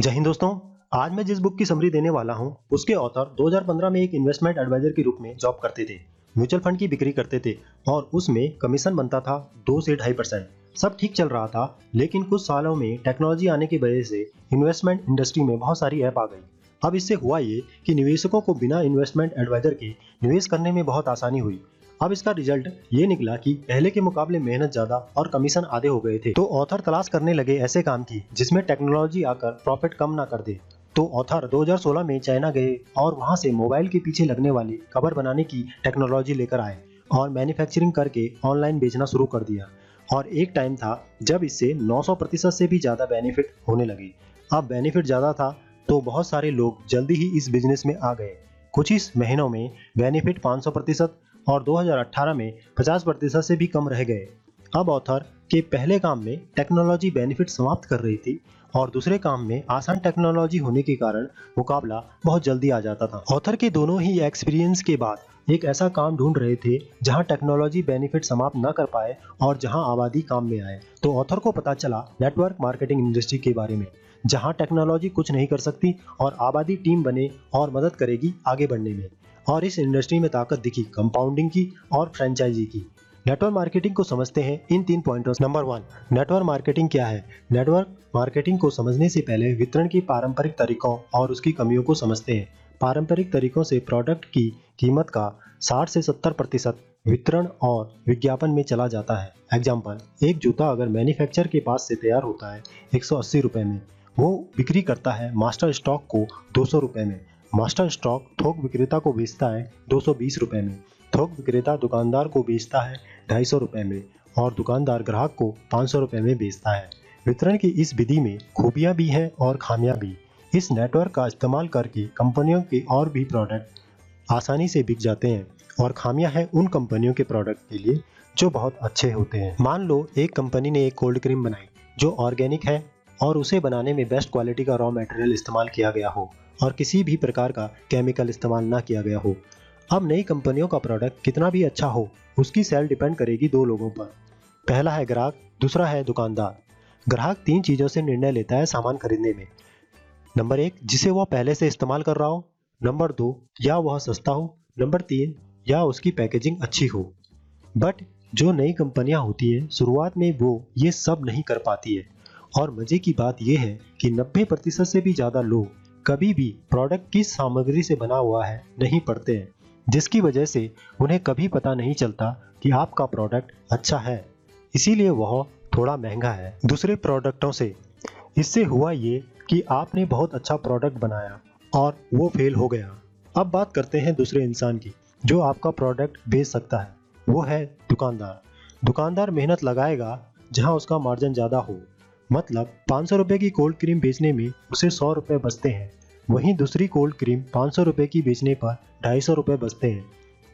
जय हिंद दोस्तों, आज मैं जिस बुक की समरी देने वाला हूँ, उसके ऑथर 2015 में एक इन्वेस्टमेंट एडवाइजर के रूप में जॉब करते थे म्यूचुअल फंड की बिक्री करते थे और उसमें कमीशन बनता था दो से ढाई परसेंट सब ठीक चल रहा था, लेकिन कुछ सालों में टेक्नोलॉजी आने की वजह से इन्वेस्टमेंट इंडस्ट्री में बहुत सारी ऐप आ गई। अब इससे हुआ ये कि निवेशकों को बिना इन्वेस्टमेंट एडवाइजर के निवेश करने में बहुत आसानी हुई। अब इसका रिज़ल्ट ये निकला कि पहले के मुकाबले मेहनत ज़्यादा और कमीशन आधे हो गए थे। तो ऑथर तलाश करने लगे ऐसे काम की, जिसमें टेक्नोलॉजी आकर प्रॉफिट कम ना कर दे। तो ऑथर 2016 में चाइना गए और वहाँ से मोबाइल के पीछे लगने वाली कवर बनाने की टेक्नोलॉजी लेकर आए और मैन्युफैक्चरिंग करके ऑनलाइन बेचना शुरू कर दिया। और एक टाइम था जब इससे 900 प्रतिशत से भी ज़्यादा बेनिफिट होने लगे। अब बेनिफिट ज़्यादा था तो बहुत सारे लोग जल्दी ही इस बिज़नेस में आ गए। कुछ ही महीनों में बेनिफिट 500 प्रतिशत और 2018 में 50 प्रतिशत से भी कम रह गए। अब ऑथर के पहले काम में टेक्नोलॉजी बेनिफिट समाप्त कर रही थी और दूसरे काम में आसान टेक्नोलॉजी होने के कारण मुकाबला बहुत जल्दी आ जाता था। ऑथर के दोनों ही एक्सपीरियंस के बाद एक ऐसा काम ढूंढ रहे थे जहाँ टेक्नोलॉजी बेनिफिट समाप्त न कर पाए और जहाँ आबादी काम में आए। तो ऑथर को पता चला नेटवर्क मार्केटिंग इंडस्ट्री के बारे में, जहाँ टेक्नोलॉजी कुछ नहीं कर सकती और आबादी टीम बने और मदद करेगी आगे बढ़ने में। और इस इंडस्ट्री में ताकत दिखी कंपाउंडिंग की और फ्रेंचाइजी की। नेटवर्क मार्केटिंग को समझते हैं इन तीन पॉइंटों नंबर वन नेटवर्क मार्केटिंग क्या है? नेटवर्क मार्केटिंग को समझने से पहले वितरण की पारंपरिक तरीकों और उसकी कमियों को समझते हैं। पारंपरिक तरीकों से प्रोडक्ट की कीमत का 60 से 70 प्रतिशत वितरण और विज्ञापन में चला जाता है। एग्ज़ाम्पल एक जूता अगर मैन्युफैक्चर के पास से तैयार होता है एक सौ में, वो बिक्री करता है मास्टर स्टॉक को दो सौ में। मास्टर स्टॉक थोक विक्रेता को बेचता है दो सौ में। थोक विक्रेता दुकानदार को बेचता है ढाई सौ में और दुकानदार ग्राहक को पाँच सौ में बेचता है। वितरण की इस विधि में खूबियाँ भी हैं और खामियाँ भी। इस नेटवर्क का इस्तेमाल करके कंपनियों के और भी प्रोडक्ट आसानी से बिक जाते हैं और खामियाँ हैं उन कंपनियों के प्रोडक्ट के लिए जो बहुत अच्छे होते हैं। मान लो एक कंपनी ने एक कोल्ड क्रीम बनाई जो ऑर्गेनिक है और उसे बनाने में बेस्ट क्वालिटी का रॉ मटेरियल इस्तेमाल किया गया हो। और किसी भी प्रकार का केमिकल इस्तेमाल ना किया गया हो। अब नई कंपनियों का प्रोडक्ट कितना भी अच्छा हो, उसकी सेल डिपेंड करेगी दो लोगों पर। पहला है ग्राहक, दूसरा है दुकानदार। ग्राहक तीन चीज़ों से निर्णय लेता है सामान खरीदने में। नंबर एक, जिसे वह पहले से इस्तेमाल कर रहा हो। नंबर दो, या वह सस्ता हो। नंबर तीन, या उसकी पैकेजिंग अच्छी हो। बट जो नई कंपनियाँ होती है, शुरुआत में वो ये सब नहीं कर पाती है। और मज़े की बात यह है कि 90 प्रतिशत से भी ज़्यादा लोग कभी भी प्रोडक्ट किस सामग्री से बना हुआ है, नहीं पढ़ते हैं, जिसकी वजह से उन्हें कभी पता नहीं चलता कि आपका प्रोडक्ट अच्छा है। इसीलिए वह थोड़ा महँगा है। दूसरे प्रोडक्टों से, इससे हुआ ये कि आपने बहुत अच्छा प्रोडक्ट बनाया और वो फेल हो गया। अब बात करते हैं दूसरे इंसान की, जो आपका प्रोडक्ट बेच सकता है। वो है दुकानदार। दुकानदार मेहनत लगाएगा जहाँ उसका मार्जिन ज़्यादा हो। मतलब पाँच सौ रुपये की कोल्ड क्रीम बेचने में उसे सौ रुपये बचते हैं। वहीं दूसरी कोल्ड क्रीम पाँच सौ रुपये की बेचने पर ढाई सौ रुपये बचते हैं।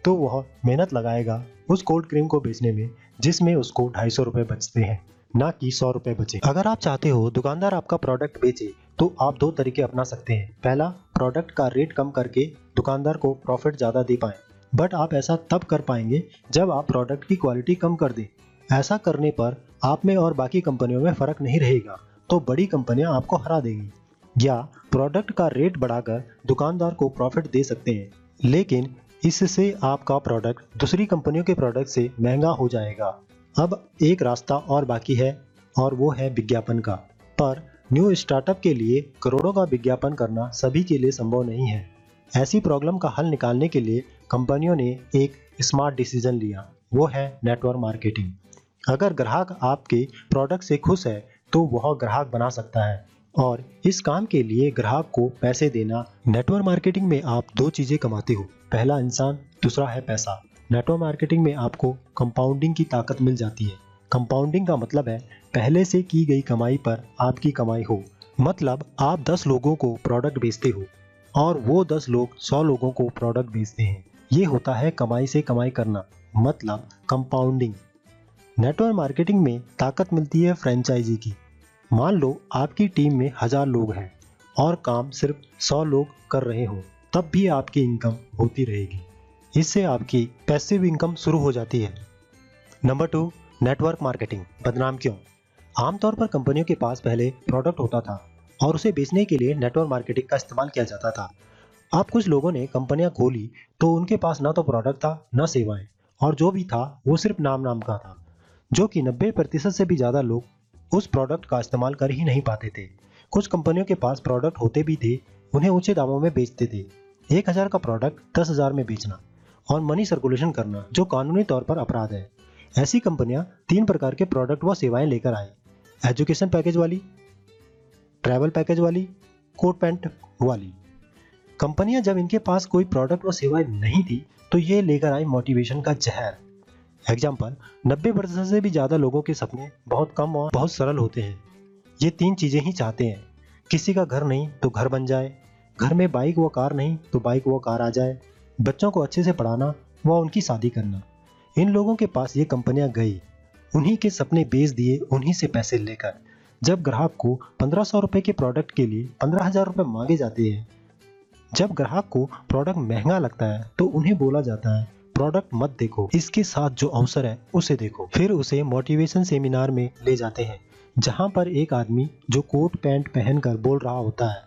तो वह मेहनत लगाएगा उस कोल्ड क्रीम को बेचने में, जिसमें उसको ढाई सौ रुपये बचते हैं, ना कि सौ रुपये बचे। अगर आप चाहते हो दुकानदार आपका प्रोडक्ट बेचे तो आप दो तरीके अपना सकते हैं। पहला प्रोडक्ट का रेट कम करके दुकानदार को प्रॉफिट ज़्यादा दे पाए। बट आप ऐसा तब कर पाएँगे जब आप प्रोडक्ट की क्वालिटी कम कर दें। ऐसा करने पर आप में और बाकी कंपनियों में फ़र्क नहीं रहेगा तो बड़ी कंपनियाँ आपको हरा देंगी। या प्रोडक्ट का रेट बढ़ाकर दुकानदार को प्रॉफिट दे सकते हैं, लेकिन इससे आपका प्रोडक्ट दूसरी कंपनियों के प्रोडक्ट से महँगा हो जाएगा। अब एक रास्ता और बाकी है, और वो है विज्ञापन का। पर न्यू स्टार्टअप के लिए करोड़ों का विज्ञापन करना सभी के लिए संभव नहीं है। ऐसी प्रॉब्लम का हल निकालने के लिए कंपनियों ने एक स्मार्ट डिसीज़न लिया, वो है नेटवर्क मार्केटिंग अगर ग्राहक आपके प्रोडक्ट से खुश है तो वह ग्राहक बना सकता है। और इस काम के लिए ग्राहक को पैसे देना नेटवर्क मार्केटिंग में आप दो चीज़ें कमाते हो। पहला इंसान, दूसरा है पैसा। नेटवर्क मार्केटिंग में आपको कंपाउंडिंग की ताकत मिल जाती है। कंपाउंडिंग का मतलब है, पहले से की गई कमाई पर आपकी कमाई हो। मतलब आप 10 लोगों को प्रोडक्ट बेचते हो, और वो 10 लोग 100 लोगों को प्रोडक्ट बेचते हैं। ये होता है कमाई से कमाई करना। मतलब कंपाउंडिंग नेटवर्क मार्केटिंग में ताकत मिलती है फ्रेंचाइजी की। मान लो आपकी टीम में हज़ार लोग हैं और काम सिर्फ़ सौ लोग कर रहे हो, तब भी आपकी इनकम होती रहेगी। इससे आपकी पैसिव इनकम शुरू हो जाती है। नंबर टू नेटवर्क मार्केटिंग बदनाम क्यों? आमतौर पर कंपनियों के पास पहले प्रोडक्ट होता था और उसे बेचने के लिए नेटवर्क मार्केटिंग का इस्तेमाल किया जाता था। अब कुछ लोगों ने कंपनियाँ खोली तो उनके पास ना तो प्रोडक्ट था, न सेवाएँ और जो भी था वो सिर्फ़ नाम नाम का था। जो कि 90 प्रतिशत से भी ज़्यादा लोग उस प्रोडक्ट का इस्तेमाल कर ही नहीं पाते थे। कुछ कंपनियों के पास प्रोडक्ट होते भी थे, उन्हें ऊँचे दामों में बेचते थे। एक हज़ार का प्रोडक्ट दस हज़ार में बेचना और मनी सर्कुलेशन करना, जो कानूनी तौर पर अपराध है। ऐसी कंपनियाँ तीन प्रकार के प्रोडक्ट व सेवाएँ लेकर आई। एजुकेशन पैकेज वाली ट्रैवल पैकेज वाली कोट पैंट वाली। कंपनियाँ जब इनके पास कोई प्रोडक्ट व सेवाएँ नहीं थी तो ये लेकर आई मोटिवेशन का जहर। एग्ज़ाम्पल 90 प्रतिशत से भी ज़्यादा लोगों के सपने बहुत कम और बहुत सरल होते हैं। ये तीन चीज़ें ही चाहते हैं। किसी का घर नहीं तो घर बन जाए। घर में बाइक व कार नहीं तो बाइक व कार आ जाए। बच्चों को अच्छे से पढ़ाना व उनकी शादी करना। इन लोगों के पास ये कंपनियाँ गई। उन्हीं के सपने बेच दिए, उन्हीं से पैसे लेकर। जब ग्राहक को पंद्रह सौ रुपये के प्रोडक्ट के लिए पंद्रह हज़ार रुपये मांगे जाते हैं, जब ग्राहक को प्रोडक्ट महँगा लगता है तो उन्हें बोला जाता है प्रोडक्ट मत देखो। इसके साथ जो अवसर है, उसे देखो। फिर उसे मोटिवेशन सेमिनार में ले जाते हैं, जहाँ पर एक आदमी जो कोट पैंट पहनकर बोल रहा होता है,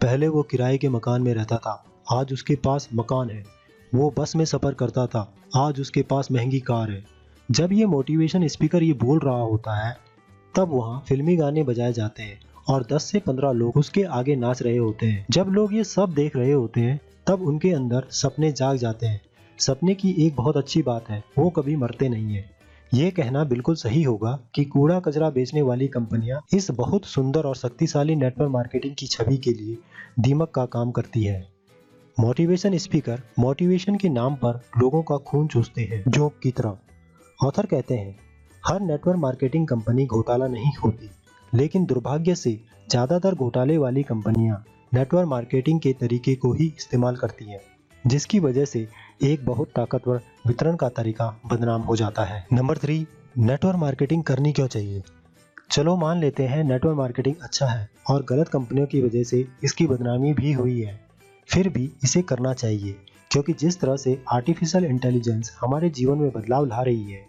पहले वो किराए के मकान में रहता था, आज उसके पास मकान है। वो बस में सफ़र करता था, आज उसके पास महँगी कार है। जब ये मोटिवेशन स्पीकर ये बोल रहा होता है, तब वहाँ फिल्मी गाने बजाए जाते हैं और 10 से 15 लोग उसके आगे नाच रहे होते हैं। जब लोग ये सब देख रहे होते हैं, तब उनके अंदर सपने जाग जाते हैं। सपने की एक बहुत अच्छी बात है, वो कभी मरते नहीं है। ये कहना बिल्कुल सही होगा कि कूड़ा कचरा बेचने वाली कंपनियाँ इस बहुत सुंदर और शक्तिशाली नेटवर्क मार्केटिंग की छवि के लिए दीमक का काम करती है। मोटिवेशन स्पीकर, मोटिवेशन के नाम पर लोगों का खून चूसते हैं, जोक की तरह। ऑथर कहते हैं, हर नेटवर्क मार्केटिंग कंपनी घोटाला नहीं होती, लेकिन दुर्भाग्य से ज़्यादातर घोटाले वाली कंपनियाँ नेटवर्क मार्केटिंग के तरीके को ही इस्तेमाल करती हैं। जिसकी वजह से एक बहुत ताकतवर वितरण का तरीका बदनाम हो जाता है। नंबर थ्री, नेटवर्क मार्केटिंग करनी क्यों चाहिए? चलो मान लेते हैं नेटवर्क मार्केटिंग अच्छा है और गलत कंपनियों की वजह से इसकी बदनामी भी हुई है। फिर भी इसे करना चाहिए, क्योंकि जिस तरह से आर्टिफिशियल इंटेलिजेंस हमारे जीवन में बदलाव ला रही है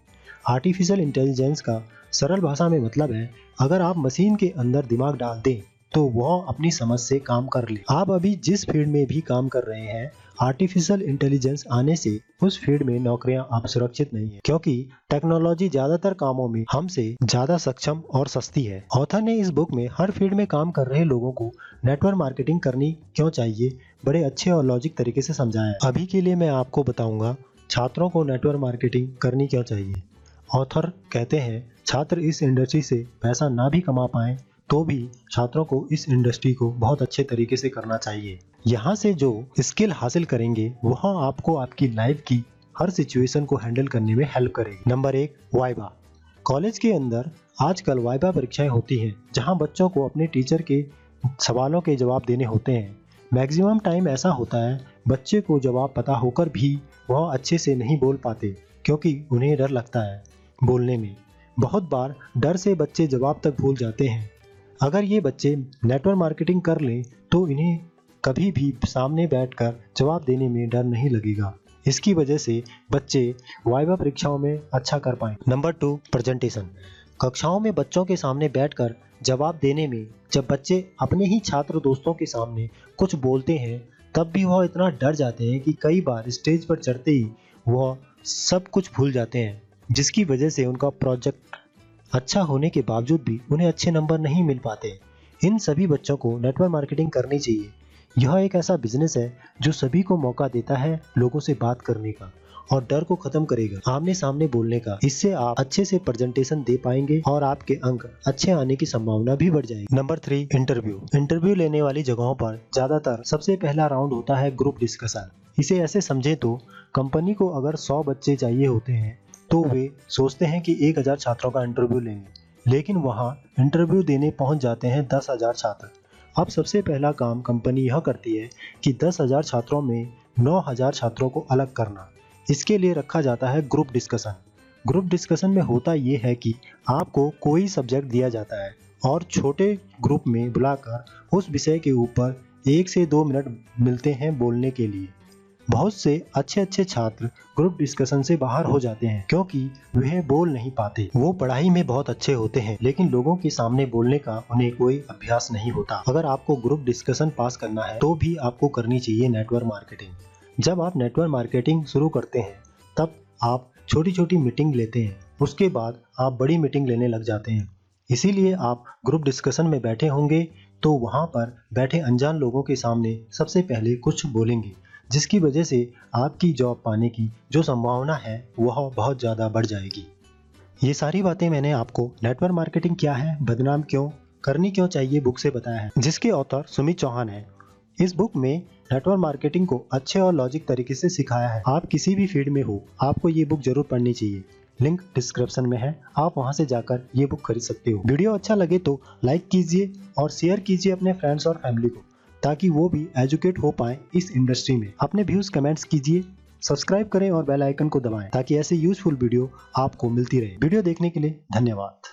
आर्टिफिशियल इंटेलिजेंस का सरल भाषा में मतलब है, अगर आप मशीन के अंदर दिमाग डाल दें तो वह अपनी समझ से काम कर ले। आप अभी जिस फ़ील्ड में भी काम कर रहे हैं आर्टिफिशियल इंटेलिजेंस आने से उस फ़ील्ड में नौकरियाँ आप सुरक्षित नहीं है, क्योंकि टेक्नोलॉजी ज़्यादातर कामों में हमसे ज़्यादा सक्षम और सस्ती है। ऑथर ने इस बुक में हर फ़ील्ड में काम कर रहे लोगों को नेटवर्क मार्केटिंग करनी क्यों चाहिए, बड़े अच्छे और लॉजिक तरीके से समझाया। अभी के लिए मैं आपको बताऊँगा, छात्रों को नेटवर्क मार्केटिंग करनी क्यों चाहिए? ऑथर कहते हैं, छात्र इस इंडस्ट्री से पैसा ना भी कमा पाए तो भी छात्रों को इस इंडस्ट्री को बहुत अच्छे तरीके से करना चाहिए। यहाँ से जो स्किल हासिल करेंगे, वह आपको आपकी लाइफ की हर सिचुएशन को हैंडल करने में हेल्प करेगी। नंबर एक, वाइबा। कॉलेज के अंदर आजकल वाइबा परीक्षाएँ होती हैं, जहाँ बच्चों को अपने टीचर के सवालों के जवाब देने होते हैं। मैक्सिमम टाइम ऐसा होता है, बच्चे को जवाब पता होकर भी वह अच्छे से नहीं बोल पाते, क्योंकि उन्हें डर लगता है बोलने में। बहुत बार डर से बच्चे जवाब तक भूल जाते हैं। अगर ये बच्चे नेटवर्क मार्केटिंग कर लें तो इन्हें कभी भी सामने बैठकर जवाब देने में डर नहीं लगेगा। इसकी वजह से बच्चे वाइवा परीक्षाओं में अच्छा कर पाए। नंबर टू प्रेजेंटेशन कक्षाओं में बच्चों के सामने बैठकर जवाब देने में जब बच्चे अपने ही छात्र दोस्तों के सामने कुछ बोलते हैं, तब भी वह इतना डर जाते हैं कि कई बार स्टेज पर चढ़ते ही वह सब कुछ भूल जाते हैं, जिसकी वजह से उनका प्रोजेक्ट अच्छा होने के बावजूद भी उन्हें अच्छे नंबर नहीं मिल पाते। इन सभी बच्चों को नेटवर्क मार्केटिंग करनी चाहिए। यह एक ऐसा बिज़नेस है जो सभी को मौका देता है लोगों से बात करने का और डर को खत्म करेगा। आमने सामने बोलने का। इससे आप अच्छे से प्रेजेंटेशन दे पाएँगे और आपके अंक अच्छे आने की संभावना भी बढ़ जाएगी। नंबर थ्री इंटरव्यू इंटरव्यू लेने वाली जगहों पर ज़्यादातर सबसे पहला राउंड होता है ग्रुप डिस्कशन इसे ऐसे समझे तो कंपनी को अगर सौ बच्चे चाहिए होते हैं तो वे सोचते हैं कि एक हज़ार छात्रों का इंटरव्यू लेंगे, लेकिन वहाँ इंटरव्यू देने पहुँच जाते हैं दस हज़ार छात्र। अब सबसे पहला काम कंपनी यह करती है कि दस हज़ार छात्रों में नौ हज़ार छात्रों को अलग करना। इसके लिए रखा जाता है ग्रुप डिस्कशन ग्रुप डिस्कशन में होता ये है कि आपको कोई सब्जेक्ट दिया जाता है और छोटे ग्रुप में बुलाकर उस विषय के ऊपर एक से दो मिनट मिलते हैं बोलने के लिए। बहुत से अच्छे अच्छे छात्र ग्रुप डिस्कशन से बाहर हो जाते हैं, क्योंकि वह बोल नहीं पाते। वो पढ़ाई में बहुत अच्छे होते हैं, लेकिन लोगों के सामने बोलने का उन्हें कोई अभ्यास नहीं होता। अगर आपको ग्रुप डिस्कशन पास करना है तो भी आपको करनी चाहिए नेटवर्क मार्केटिंग जब आप नेटवर्क मार्केटिंग शुरू करते हैं, तब आप छोटी छोटी मीटिंग लेते हैं, उसके बाद आप बड़ी मीटिंग लेने लग जाते हैं। इसीलिए आप ग्रुप डिस्कशन में बैठे होंगे तो वहाँ पर बैठे अनजान लोगों के सामने सबसे पहले कुछ बोलेंगे। जिसकी वजह से आपकी जॉब पाने की जो संभावना है, वह बहुत ज़्यादा बढ़ जाएगी। ये सारी बातें मैंने आपको नेटवर्क मार्केटिंग क्या है, बदनाम क्यों, करनी क्यों चाहिए बुक से बताया है। जिसके ऑथर सुमित चौहान है। इस बुक में नेटवर्क मार्केटिंग को अच्छे और लॉजिक तरीके से सिखाया है। आप किसी भी फ़ील्ड में हो, आपको ये बुक ज़रूर पढ़नी चाहिए। लिंक डिस्क्रिप्शन में है। आप वहाँ से जाकर ये बुक खरीद सकते हो। वीडियो अच्छा लगे तो लाइक कीजिए और शेयर कीजिए अपने फ्रेंड्स और फैमिली को। ताकि वो भी एजुकेट हो पाए इस इंडस्ट्री में। अपने व्यूज़ कमेंट्स कीजिए सब्सक्राइब करें और बेल आइकन को दबाएँ ताकि ऐसे यूजफुल वीडियो आपको मिलती रहे। वीडियो देखने के लिए धन्यवाद।